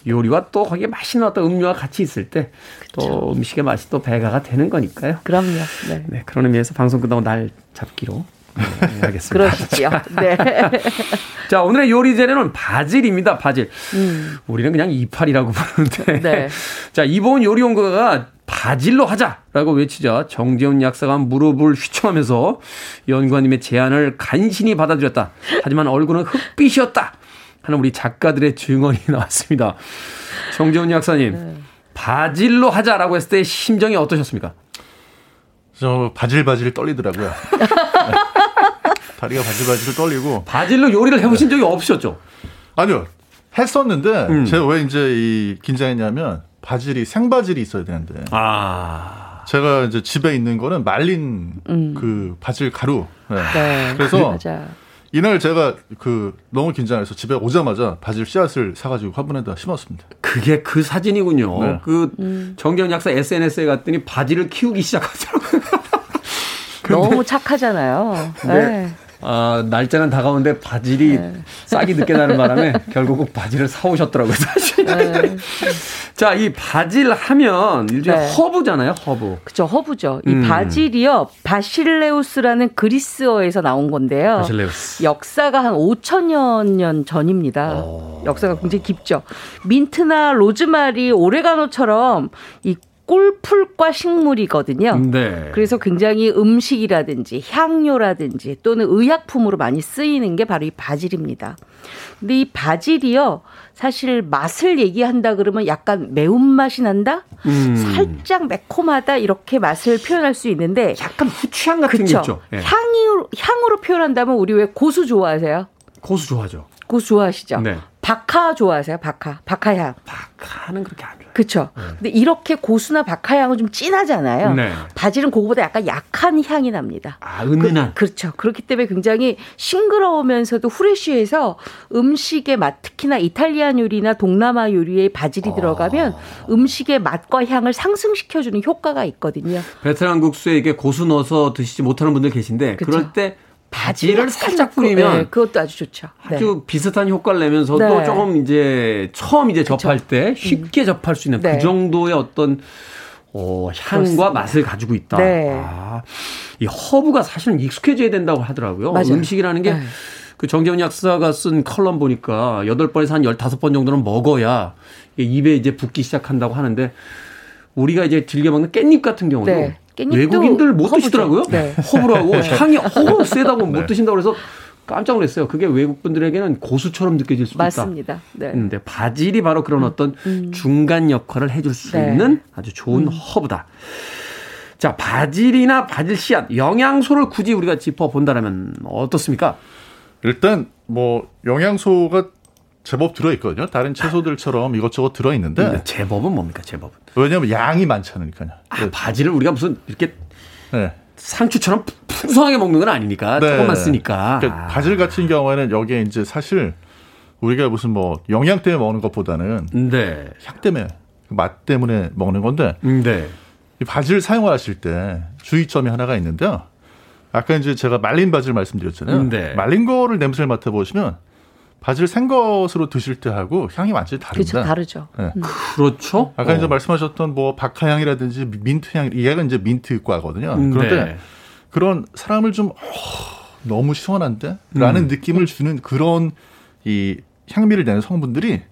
요리와 또 거기에 맛있는 어떤 음료가 같이 있을 때 또 음식의 맛이 또 배가가 되는 거니까요. 그럼요. 네. 네 그런 의미에서 방송 끝나고 날 잡기로 네, 알겠습니다. 그러시죠. 네. 자, 오늘의 요리 재료는 바질입니다. 바질. 음. 우리는 그냥 이파리라고 부르는데. 네. 자, 이보은 요리 연구가 바질로 하자라고 외치자 정재훈 약사가 무릎을 휘청하면서 연구원님의 제안을 간신히 받아들였다. 하지만 얼굴은 흑빛이었다. 하는 우리 작가들의 증언이 나왔습니다. 정재훈 약사님, 네. 바질로 하자라고 했을 때 심정이 어떠셨습니까? 저 바질바질 떨리더라고요. 다리가 바질바질 떨리고. 바질로 요리를 해보신 적이 없으셨죠? 아니요. 했었는데, 음. 제가 왜 이제 이 긴장했냐면, 바질이 생바질이 있어야 되는데. 아. 제가 이제 집에 있는 거는 말린 음. 그 바질 가루. 네. 네. 그래서 맞아. 이날 제가 그 너무 긴장해서 집에 오자마자 바질 씨앗을 사가지고 화분에다 심었습니다. 그게 그 사진이군요. 네. 그 음. 정재훈 약사 SNS에 갔더니 바질을 키우기 시작하더라고요. 너무 착하잖아요. 네. 네. 아, 날짜는 다가오는데 바질이 네. 싹이 늦게 나는 바람에 결국은 바질을 사오셨더라고요, 사실. 네. 자, 이 바질 하면 일종의 네. 허브잖아요, 허브. 그죠, 허브죠. 이 음. 바질이요, 바실레우스라는 그리스어에서 나온 건데요. 바실레우스. 역사가 한 5천여 년 전입니다. 오. 역사가 굉장히 깊죠. 민트나 로즈마리, 오레가노처럼 이 꿀풀과 식물이거든요. 네. 그래서 굉장히 음식이라든지 향료라든지 또는 의약품으로 많이 쓰이는 게 바로 이 바질입니다. 근데 이 바질이요. 사실 맛을 얘기한다 그러면 약간 매운맛이 난다? 음. 살짝 매콤하다 이렇게 맛을 표현할 수 있는데 약간 후추향 같은 그쵸? 게 있죠. 네. 향이 향으로 표현한다면 우리 왜 고수 좋아하세요? 고수 좋아하죠. 고수 좋아하시죠? 네. 박하 좋아하세요? 박하. 박하향. 박하는 그렇게 안. 그렇죠. 네. 근데 이렇게 고수나 박하향은 좀 진하잖아요. 네. 바질은 그거보다 약간 약한 향이 납니다. 아, 은은한. 그, 렇죠 그렇기 때문에 굉장히 싱그러우면서도 후레쉬해서 음식의 맛, 특히나 이탈리안 요리나 동남아 요리에 바질이 어. 들어가면 음식의 맛과 향을 상승시켜주는 효과가 있거든요. 베트남 국수에 이게 고수 넣어서 드시지 못하는 분들 계신데 그쵸? 그럴 때 바지를 살짝 뿌리면 네, 그것도 아주 좋죠. 네. 아주 비슷한 효과를 내면서도 네. 조금 이제 처음 이제 접할 그쵸. 때 쉽게 음. 접할 수 있는 그 네. 정도의 어떤 어, 향과 그렇습니다. 맛을 가지고 있다. 네. 아, 이 허브가 사실은 익숙해져야 된다고 하더라고요. 맞아요. 음식이라는 게. 네. 그 정재훈 약사가 쓴 컬럼 보니까 8번에서 한 15번 정도는 먹어야 입에 이제 붙기 시작한다고 하는데 우리가 이제 즐겨 먹는 깻잎 같은 경우도 네. 외국인들 못 드시더라고요. 네. 허브라고 네. 향이 허브 세다고 못 네. 드신다고 그래서 깜짝 놀랐어요. 그게 외국 분들에게는 고수처럼 느껴질 수도 맞습니다. 있다. 네. 근데 바질이 바로 그런 음, 어떤 음. 중간 역할을 해줄 수 네. 있는 아주 좋은 음. 허브다. 자, 바질이나 바질 씨앗 영양소를 굳이 우리가 짚어 본다면 어떻습니까? 일단 뭐 영양소가 제법 들어있거든요. 다른 채소들처럼 이것저것 들어있는데. 제법은 뭡니까, 제법은? 왜냐하면 양이 많지 않으니까요. 아, 바질을 우리가 무슨 이렇게 네. 상추처럼 풍성하게 먹는 건 아니니까. 네. 조금만 쓰니까. 그러니까 바질 같은 경우에는 여기에 이제 사실 우리가 무슨 뭐 영양 때문에 먹는 것보다는 네. 향 때문에, 맛 때문에 먹는 건데. 네. 이 바질 사용하실 때 주의점이 하나가 있는데요. 아까 이제 제가 말린 바질 말씀드렸잖아요. 네. 말린 거를 냄새를 맡아보시면 바질 생 것으로 드실 때 하고 향이 완전히 다릅니다. 그렇죠, 다르죠. 네. 음. 그렇죠. 아까 어. 이제 말씀하셨던 뭐 박하향이라든지 민트향, 얘가 이제 민트과거든요. 음, 그런데 네. 그런 사람을 좀 어, 너무 시원한데? 라는 음. 느낌을 주는 그런 이 향미를 내는 성분들이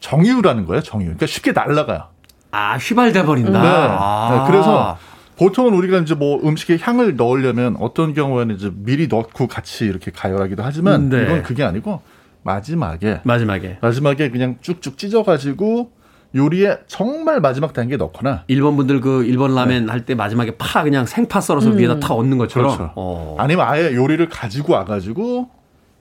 정유라는 거예요, 정유. 그러니까 쉽게 날라가요. 아, 휘발돼 버린다. 네. 아. 네. 그래서 보통은 우리가 이제 뭐 음식에 향을 넣으려면 어떤 경우에는 이제 미리 넣고 같이 이렇게 가열하기도 하지만 네. 이건 그게 아니고 마지막에 마지막에 마지막에 그냥 쭉쭉 찢어가지고 요리에 정말 마지막 단계 넣거나 일본 분들 그 일본 라멘 네. 할때 마지막에 파 그냥 생파 썰어서 음. 위에다 타 얹는 것처럼 그렇죠. 어. 아니면 아예 요리를 가지고 와가지고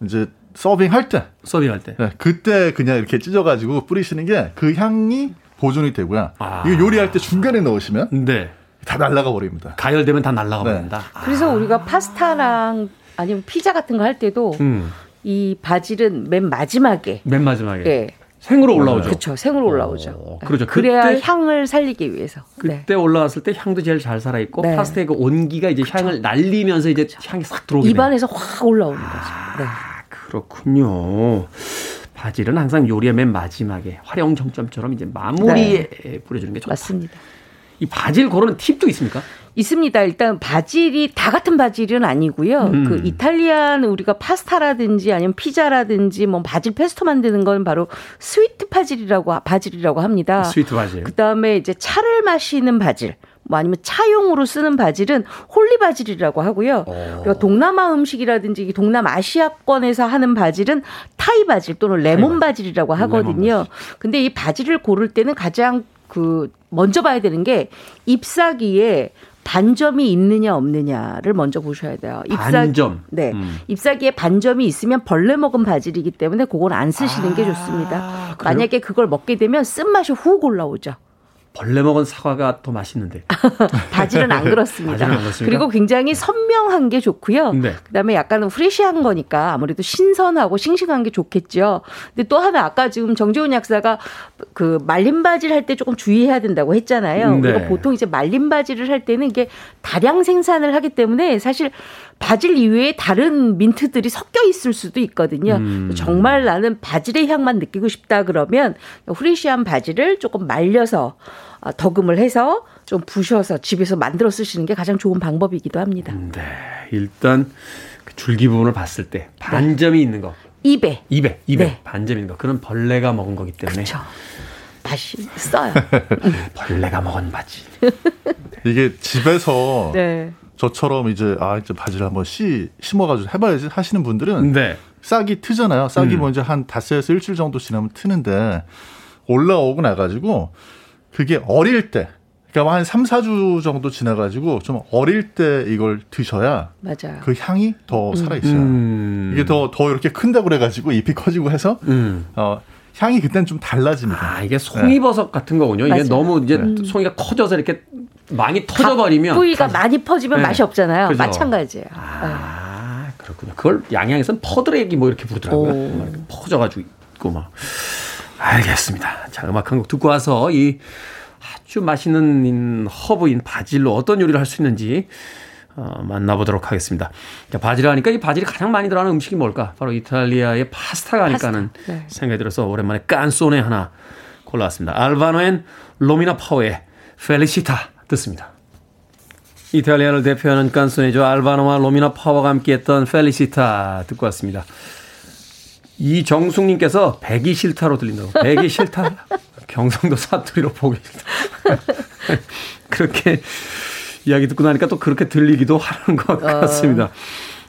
이제 서빙 할 때 서빙 할 때 네, 그때 그냥 이렇게 찢어가지고 뿌리시는 게 그 향이 보존이 되고요. 아. 이거 요리할 때 중간에 넣으시면 네. 다 날라가 버립니다. 가열되면 다 날라가 네. 버린다. 그래서 아. 우리가 파스타랑 아니면 피자 같은 거 할 때도 음. 이 바질은 맨 마지막에 맨 마지막에 네. 생으로 올라오죠. 그렇죠. 생으로 올라오죠. 어, 그렇죠. 그래야 그때, 향을 살리기 위해서. 그때 네. 올라왔을 때 향도 제일 잘 살아 있고 네. 파스타의 그 온기가 이제 그쵸. 향을 날리면서 이제 향이 싹 들어오게 입안에서 확 올라오는 거죠. 아, 네. 그렇군요. 바질은 항상 요리의 맨 마지막에 활용 정점처럼 이제 마무리에 네. 뿌려주는 게 좋다. 맞습니다. 이 바질 고르는 팁도 있습니까? 있습니다. 일단 바질이 다 같은 바질은 아니고요. 음. 그 이탈리안 우리가 파스타라든지 아니면 피자라든지 뭐 바질 페스토 만드는 건 바로 sweet basil이라고 basil이라고 합니다. sweet basil. 그다음에 이제 차를 마시는 바질. 뭐 아니면 차용으로 쓰는 바질은 holy basil이라고 하고요. 그리고 동남아 음식이라든지 동남아시아권에서 하는 바질은 Thai basil 또는 레몬 바질이라고 하거든요. 레몬 바질. 근데 이 바질을 고를 때는 가장 그 먼저 봐야 되는 게 잎사귀에 반점이 있느냐 없느냐를 먼저 보셔야 돼요. 잎사 반점. 네. 음. 잎사귀에 반점이 있으면 벌레 먹은 바질이기 때문에 그건 안 쓰시는 아, 게 좋습니다. 그래요? 만약에 그걸 먹게 되면 쓴맛이 훅 올라오죠. 벌레 먹은 사과가 더 맛있는데. 바질은 안 그렇습니다. 바질은 안 그리고 굉장히 선명한 게 좋고요. 네. 그다음에 약간은 프레시한 거니까 아무래도 신선하고 싱싱한 게 좋겠죠. 근데 또 하나 아까 지금 정재훈 약사가 그 말린 바질 할 때 조금 주의해야 된다고 했잖아요. 네. 우리가 보통 이제 말린 바질을 할 때는 이게 다량 생산을 하기 때문에 사실 바질 이외에 다른 민트들이 섞여 있을 수도 있거든요. 음. 정말 나는 바질의 향만 느끼고 싶다 그러면 후레쉬한 바질을 조금 말려서 어, 덕음을 해서 좀 부셔서 집에서 만들어 쓰시는 게 가장 좋은 방법이기도 합니다. 네. 일단 그 줄기 부분을 봤을 때 반점이 네. 있는 거. 입에. 입에, 입에 네. 반점 있는 거. 그런 벌레가 먹은 거기 때문에. 그렇죠. 맛있어요. 벌레가 먹은 바지. 이게 집에서 네. 저처럼 이제 아 이제 바지를 한번 씨 심어가지고 해봐야지 하시는 분들은 네. 싹이 트잖아요. 싹이 음. 먼저 한 닷새에서 일주일 정도 지나면 트는데 올라오고 나가지고 그게 어릴 때 그러니까 한 3, 4주 정도 지나가지고 좀 어릴 때 이걸 드셔야 맞아요. 그 향이 더 음. 살아있어요. 음. 이게 더, 더 이렇게 큰다고 그래가지고 잎이 커지고 해서, 음. 어, 향이 그때는 좀 달라집니다. 아, 이게 송이버섯 네. 같은 거군요. 이게 맞아요. 너무 이제 네. 송이가 커져서 이렇게 많이 터져버리면. 뿌이가 많이 퍼지면 네. 맛이 없잖아요. 그죠? 마찬가지예요. 아, 네. 그렇군요. 그걸 양양에서는 퍼드레기 뭐 이렇게 부르더라고요. 퍼져가지고 있고 막. 알겠습니다. 자, 음악 한 곡 듣고 와서 이 아주 맛있는 허브인 바질로 어떤 요리를 할 수 있는지 어, 만나보도록 하겠습니다. 자, 바질 하니까 이 바질이 가장 많이 들어가는 음식이 뭘까? 바로 이탈리아의 파스타가 아닐까는 파스타. 네. 생각이 들어서 오랜만에 깐소네 하나 골라왔습니다. 알바노 and 로미나 파워의 Felicità 듣습니다. 이탈리아를 대표하는 깐소네죠. 알바노와 로미나 파워가 함께했던 Felicità 듣고 왔습니다. 이정숙님께서 배기 싫다로 들린다고. 배기 싫다? 경상도 사투리로 보기 싫다. 그렇게 이야기 듣고 나니까 또 그렇게 들리기도 하는 것 어. 같습니다. 어.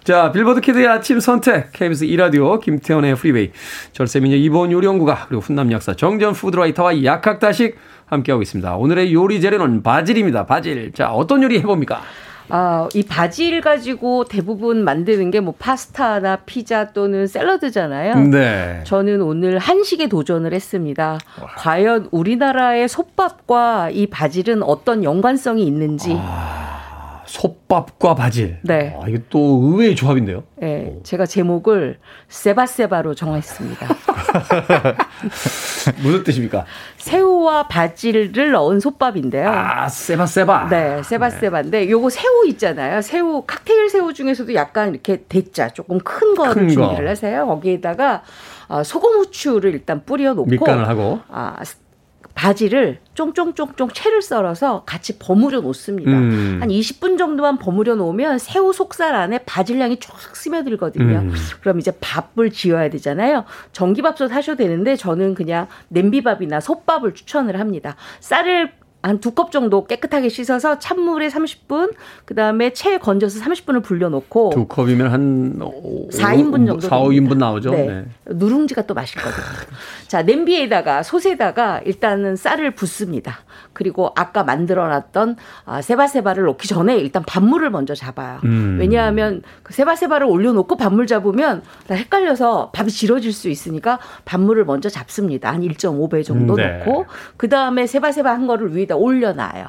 자, 빌보드 키드의 아침 선택, KBS 이라디오, 김태훈의 Freeway, 절세미녀 이본 요리연구가, 그리고 훈남 약사 정전 푸드라이터와 약학다식 함께하고 있습니다. 오늘의 요리 재료는 바질입니다. 바질. 자, 어떤 요리 해봅니까? 아, 이 바질 가지고 대부분 만드는 게 뭐 파스타나 피자 또는 샐러드잖아요. 네. 저는 오늘 한식에 도전을 했습니다. 와. 과연 우리나라의 솥밥과 이 바질은 어떤 연관성이 있는지. 아. 솥밥과 바질. 네. 아, 이게 또 의외의 조합인데요. 네. 제가 제목을 세바세바로 정했습니다. 무슨 뜻입니까? 새우와 바질을 넣은 솥밥인데요. 아, 세바세바. 네, 세바세바인데 요거 새우 있잖아요. 새우 칵테일 새우 중에서도 약간 이렇게 대자 조금 큰 거를 큰 준비를 거. 하세요. 거기에다가 아, 소금 후추를 일단 뿌려 놓고 밑간을 하고 아, 바지를 쫑쫑쫑쫑 채를 썰어서 같이 버무려 놓습니다. 음. 한 20분 정도만 버무려 놓으면 새우 속살 안에 바질향이 쫙 스며들거든요. 음. 그럼 이제 밥을 지어야 되잖아요. 전기밥솥 하셔도 되는데 저는 그냥 냄비밥이나 솥밥을 추천을 합니다. 쌀을 한 두 컵 정도 깨끗하게 씻어서 찬물에 30분, 그 다음에 체에 건져서 30분을 불려놓고. 두 컵이면 한 4인분 정도. 4, 5인분 나오죠. 네. 네. 누룽지가 또 맛있거든요. 자, 냄비에다가 솥에다가 일단은 쌀을 붓습니다. 그리고 아까 만들어 놨던 아, 세바세바를 넣기 전에 일단 밥물을 먼저 잡아요. 음. 왜냐하면 그 세바세바를 올려놓고 밥물 잡으면 헷갈려서 밥이 질어질 수 있으니까 밥물을 먼저 잡습니다. 한 1.5배 정도 네. 넣고 그 다음에 세바세바 한 거를 위에 다 올려놔요.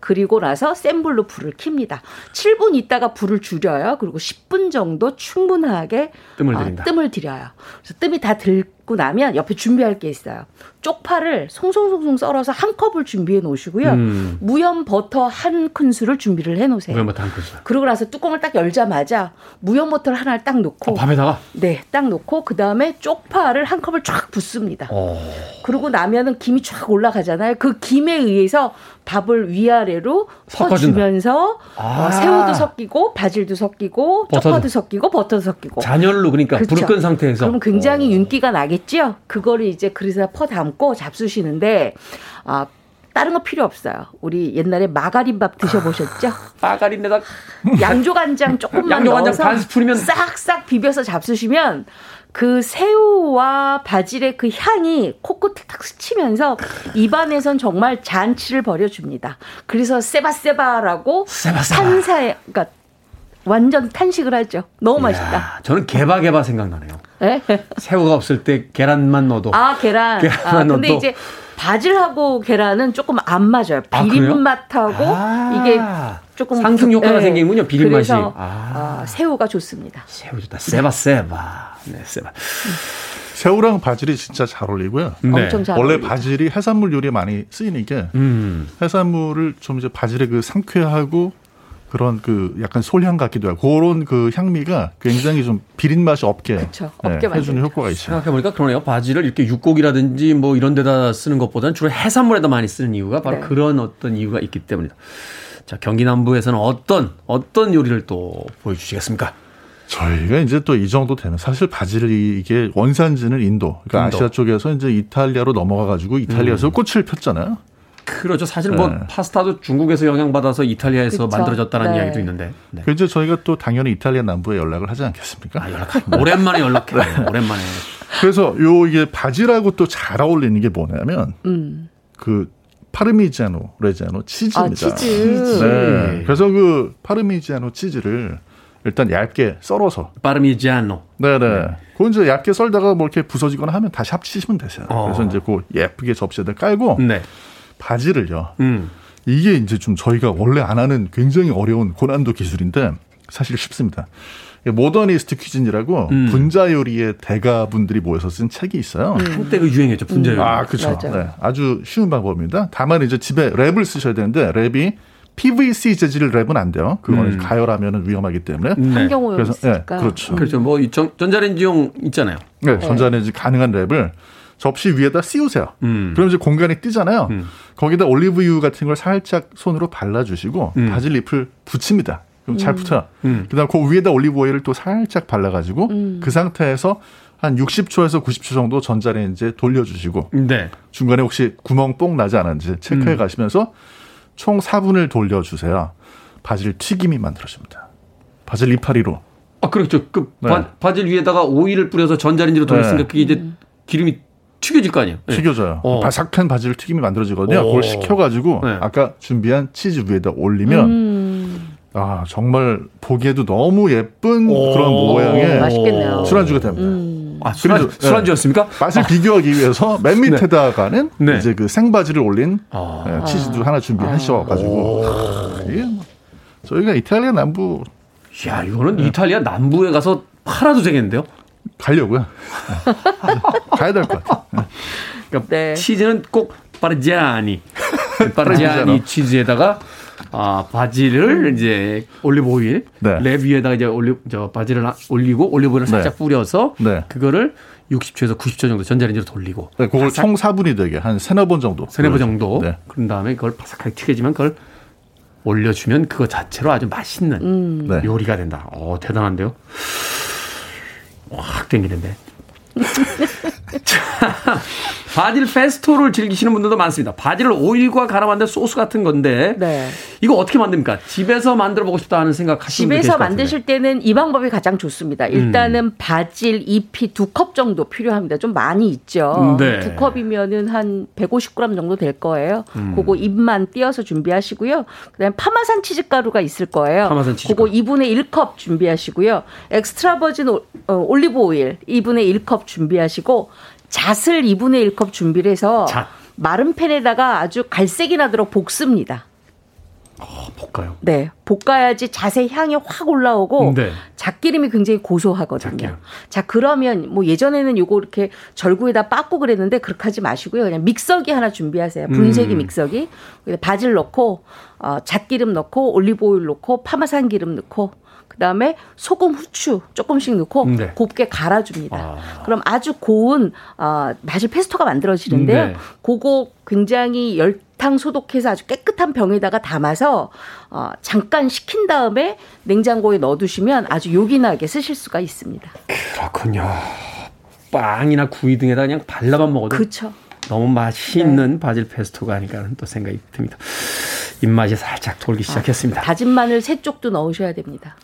그리고 나서 센 불로 불을 킵니다. 7분 있다가 불을 줄여요. 그리고 10분 정도 충분하게 뜸을. 어, 뜸을 들여요. 그래서 뜸이 다 들, 고 나면 옆에 준비할 게 있어요. 쪽파를 송송송송 썰어서 한 컵을 준비해 놓으시고요. 음. 무염 버터 한 큰술을 준비를 해 놓으세요. 무염 버터 한 큰술. 그러고 나서 뚜껑을 딱 열자마자 무염 버터를 하나를 딱 놓고 어, 밥에다가 네, 딱 놓고 그다음에 쪽파를 한 컵을 쫙 붓습니다. 오. 어. 그러고 나면은 김이 쫙 올라가잖아요. 그 김에 의해서 밥을 위아래로 퍼주면서 아. 어, 새우도 섞이고 바질도 섞이고 버터도. 쪽파도 섞이고 버터도 섞이고 잔열로 그러니까 그렇죠. 불을 끈 상태에서 그럼 굉장히 오. 윤기가 나겠죠. 그거를 이제 그릇에 퍼 담고 잡수시는데 아 다른 거 필요 없어요. 우리 옛날에 마가린밥 드셔보셨죠? 마가린에다 양조간장 조금만 양조간장 넣어서 반 스푼이면 싹싹 비벼서 잡수시면 그 새우와 바질의 그 향이 코끝에 탁 스치면서 입안에선 정말 잔치를 벌여줍니다. 그래서 세바세바라고 세바세바. 탄사에 그러니까 완전 탄식을 하죠. 너무 맛있다. 저는 개바 개바 생각나네요. 네? 새우가 없을 때 계란만 넣어도. 아 계란. 계란만 아, 근데 넣어도. 이제 바질하고 계란은 조금 안 맞아요. 비린 아, 맛하고 아, 이게 조금 상승 효과가 네. 생기는군요. 비린 맛이. 아. 아. 새우가 좋습니다. 새우 좋다. 세바 세바. 네, 세바. 새우랑 바질이 진짜 잘 어울리고요. 네. 엄청 잘 원래 어울리고. 바질이 해산물 요리에 많이 쓰이는 게 음. 해산물을 좀 이제 바질의 그 상쾌하고 그런 그 약간 솔향 같기도 하고 그런 그 향미가 굉장히 좀 비린 맛이 없게, 그쵸, 네, 없게 해주는 효과가 있어요. 생각해보니까 그러네요. 바지를 이렇게 육고기라든지 뭐 이런 데다 쓰는 것보다는 주로 해산물에다 많이 쓰는 이유가 바로 네. 그런 어떤 이유가 있기 때문이다. 자 경기 남부에서는 어떤 어떤 요리를 또 보여주시겠습니까? 저희가 이제 또 이 정도 되면 사실 바질이 이게 원산지는 인도, 그러니까 인도. 아시아 쪽에서 이제 이탈리아로 넘어가 가지고 이탈리아에서 음. 꽃을 폈잖아요. 그렇죠. 사실 뭐 네. 파스타도 중국에서 영향받아서 이탈리아에서 그쵸? 만들어졌다는 네. 이야기도 있는데. 네. 그 이제 저희가 또 당연히 이탈리아 남부에 연락을 하지 않겠습니까? 아, 연락. 오랜만에 연락해요. 네. 오랜만에. 그래서 요 이게 바질하고 또 잘 어울리는 게 뭐냐면 음. 그 Parmigiano Reggiano 치즈입니다. 아, 치즈. 네. 그래서 그 Parmigiano 치즈를 일단 얇게 썰어서 Parmigiano. 네네. 네. 그건 이제 얇게 썰다가 뭐 이렇게 부서지거나 하면 다시 합치시면 되세요. 어. 그래서 이제 그 예쁘게 접시에다 깔고 네. 바질을요. 음. 이게 이제 좀 저희가 원래 안 하는 굉장히 어려운 고난도 기술인데 사실 쉽습니다. Modernist Cuisine이라고 음. 분자 요리의 대가분들이 모여서 쓴 책이 있어요. 음. 한때 그 유행했죠 분자 요리. 아 그렇죠. 네, 아주 쉬운 방법입니다. 다만 이제 집에 랩을 쓰셔야 되는데 랩이 PVC 재질 랩은 안 돼요. 그거는 음. 가열하면 위험하기 때문에. 네. 환경오염 그래서 네, 그렇죠. 그렇죠. 뭐 전자레인지용 있잖아요. 네, 전자레인지 가능한 랩을 접시 위에다 씌우세요. 음. 그럼 이제 공간이 뜨잖아요. 음. 거기다 올리브유 같은 걸 살짝 손으로 발라주시고 음. 바질 잎을 붙입니다. 그럼 잘 음. 붙어요. 음. 그다음 그 위에다 올리브 오일을 또 살짝 발라가지고 음. 그 상태에서 한 60초에서 90초 정도 전자레인지에 돌려주시고 네. 중간에 혹시 구멍 뽕 나지 않았는지 체크해 가시면서 총 4분을 돌려주세요. 바질 튀김이 만들어집니다. 바질 이파리로. 아 그렇죠. 그 네. 바, 질 위에다가 오일을 뿌려서 전자레인지로 돌렸으니까 네. 그게 이제 기름이 튀겨질 거 아니에요? 네. 튀겨져요. 어. 바삭한 바질 튀김이 만들어지거든요. 오. 그걸 식혀가지고 네. 아까 준비한 치즈 위에다 올리면 음. 아 정말 보기에도 너무 예쁜 오. 그런 모양의 맛있겠네요. 술안주가 됩니다. 음. 아, 술안, 술안주였습니까? 네. 맛을 아. 비교하기 위해서 맨 네. 밑에다가는 네. 이제 그 생바지를 올린 아. 네, 치즈도 하나 준비하셔가지고 아. 이게 뭐 저희가 이탈리아 남부 야 이거는 이탈리아 남부에 가서 팔아도 되겠는데요? 가려고요. 네. 가야 될 것 같아요. 네. 그러니까 네. 치즈는 꼭 Parmigiano, Parmigiano 치즈에다가 아, 바질을 음. 이제 올리브 오일 네. 랩 위에다가 이제 올리 저 바질을 올리고 올리브 오일을 살짝 네. 뿌려서 네. 그거를 60초에서 90초 정도 전자레인지로 돌리고 네, 그걸 바삭, 총 4분이 되게 한 세네 번 정도. 세네 번 정도. 네. 그런 다음에 그걸 바삭하게 튀겨지면 그걸 올려주면 그거 자체로 아주 맛있는 음. 네. 요리가 된다. 어, 대단한데요. 확 땡기는데. 자, 바질 페스토를 즐기시는 분들도 많습니다. 바질을 오일과 갈아 만든 소스 같은 건데 네. 이거 어떻게 만듭니까? 집에서 만들어 보고 싶다 하는 생각 하시는 집에서 만드실 때는 이 방법이 가장 좋습니다. 일단은 음. 바질 잎이 두 컵 정도 필요합니다. 좀 많이 있죠. 네. 두 컵이면은 한 150g 정도 될 거예요. 음. 그거 잎만 띄어서 준비하시고요. 그다음에 파마산 치즈가루가 있을 거예요. 파마산 치즈. 그거 2분의 1컵 준비하시고요. extra virgin 어, 올리브 오일 2분의 1컵 준비하시고 잣을 2분의 1컵 준비를 해서 잣. 마른 팬에다가 아주 갈색이 나도록 볶습니다. 어, 볶아요? 네. 볶아야지 잣의 향이 확 올라오고 네. 잣기름이 굉장히 고소하거든요. 잣기름. 자, 그러면 뭐 예전에는 요거 이렇게 절구에다 빻고 그랬는데 그렇게 하지 마시고요. 그냥 믹서기 하나 준비하세요. 분쇄기 음. 믹서기. 바질 넣고 어, 잣기름 넣고 올리브 오일 넣고 파마산 기름 넣고 그다음에 소금, 후추 조금씩 넣고 네. 곱게 갈아줍니다. 아. 그럼 아주 고운 어, 바질 페스토가 만들어지는데요. 네. 그거 굉장히 열탕 소독해서 아주 깨끗한 병에다가 담아서 어, 잠깐 식힌 다음에 냉장고에 넣어두시면 아주 요긴하게 쓰실 수가 있습니다. 그렇군요. 빵이나 구이 등에다 그냥 발라만 먹어도 그렇죠. 너무 맛이 있는 네. 바질 페스토가 아닐까 또 생각이 듭니다. 입맛이 살짝 돌기 아, 시작했습니다. 아, 다진 마늘 세 쪽도 넣으셔야 됩니다.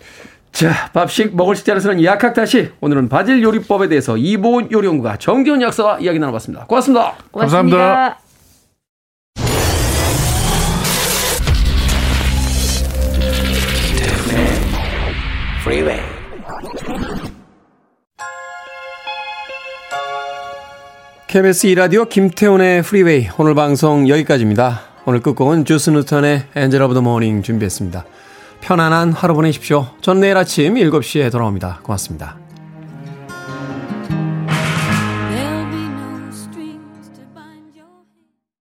자, 밥식 먹을 식자로서는 약학다시 오늘은 바질 요리법에 대해서 이보은 요리연구가 정기훈 약사와 이야기 나눠봤습니다. 고맙습니다. 고맙습니다. 감사합니다. KBS 이라디오 김태훈의 Freeway 오늘 방송 여기까지입니다. 오늘 끝곡은 주스 뉴턴의 Angel of the Morning 준비했습니다. 편안한 하루 보내십시오. 전 내일 아침 7시에 돌아옵니다. 고맙습니다.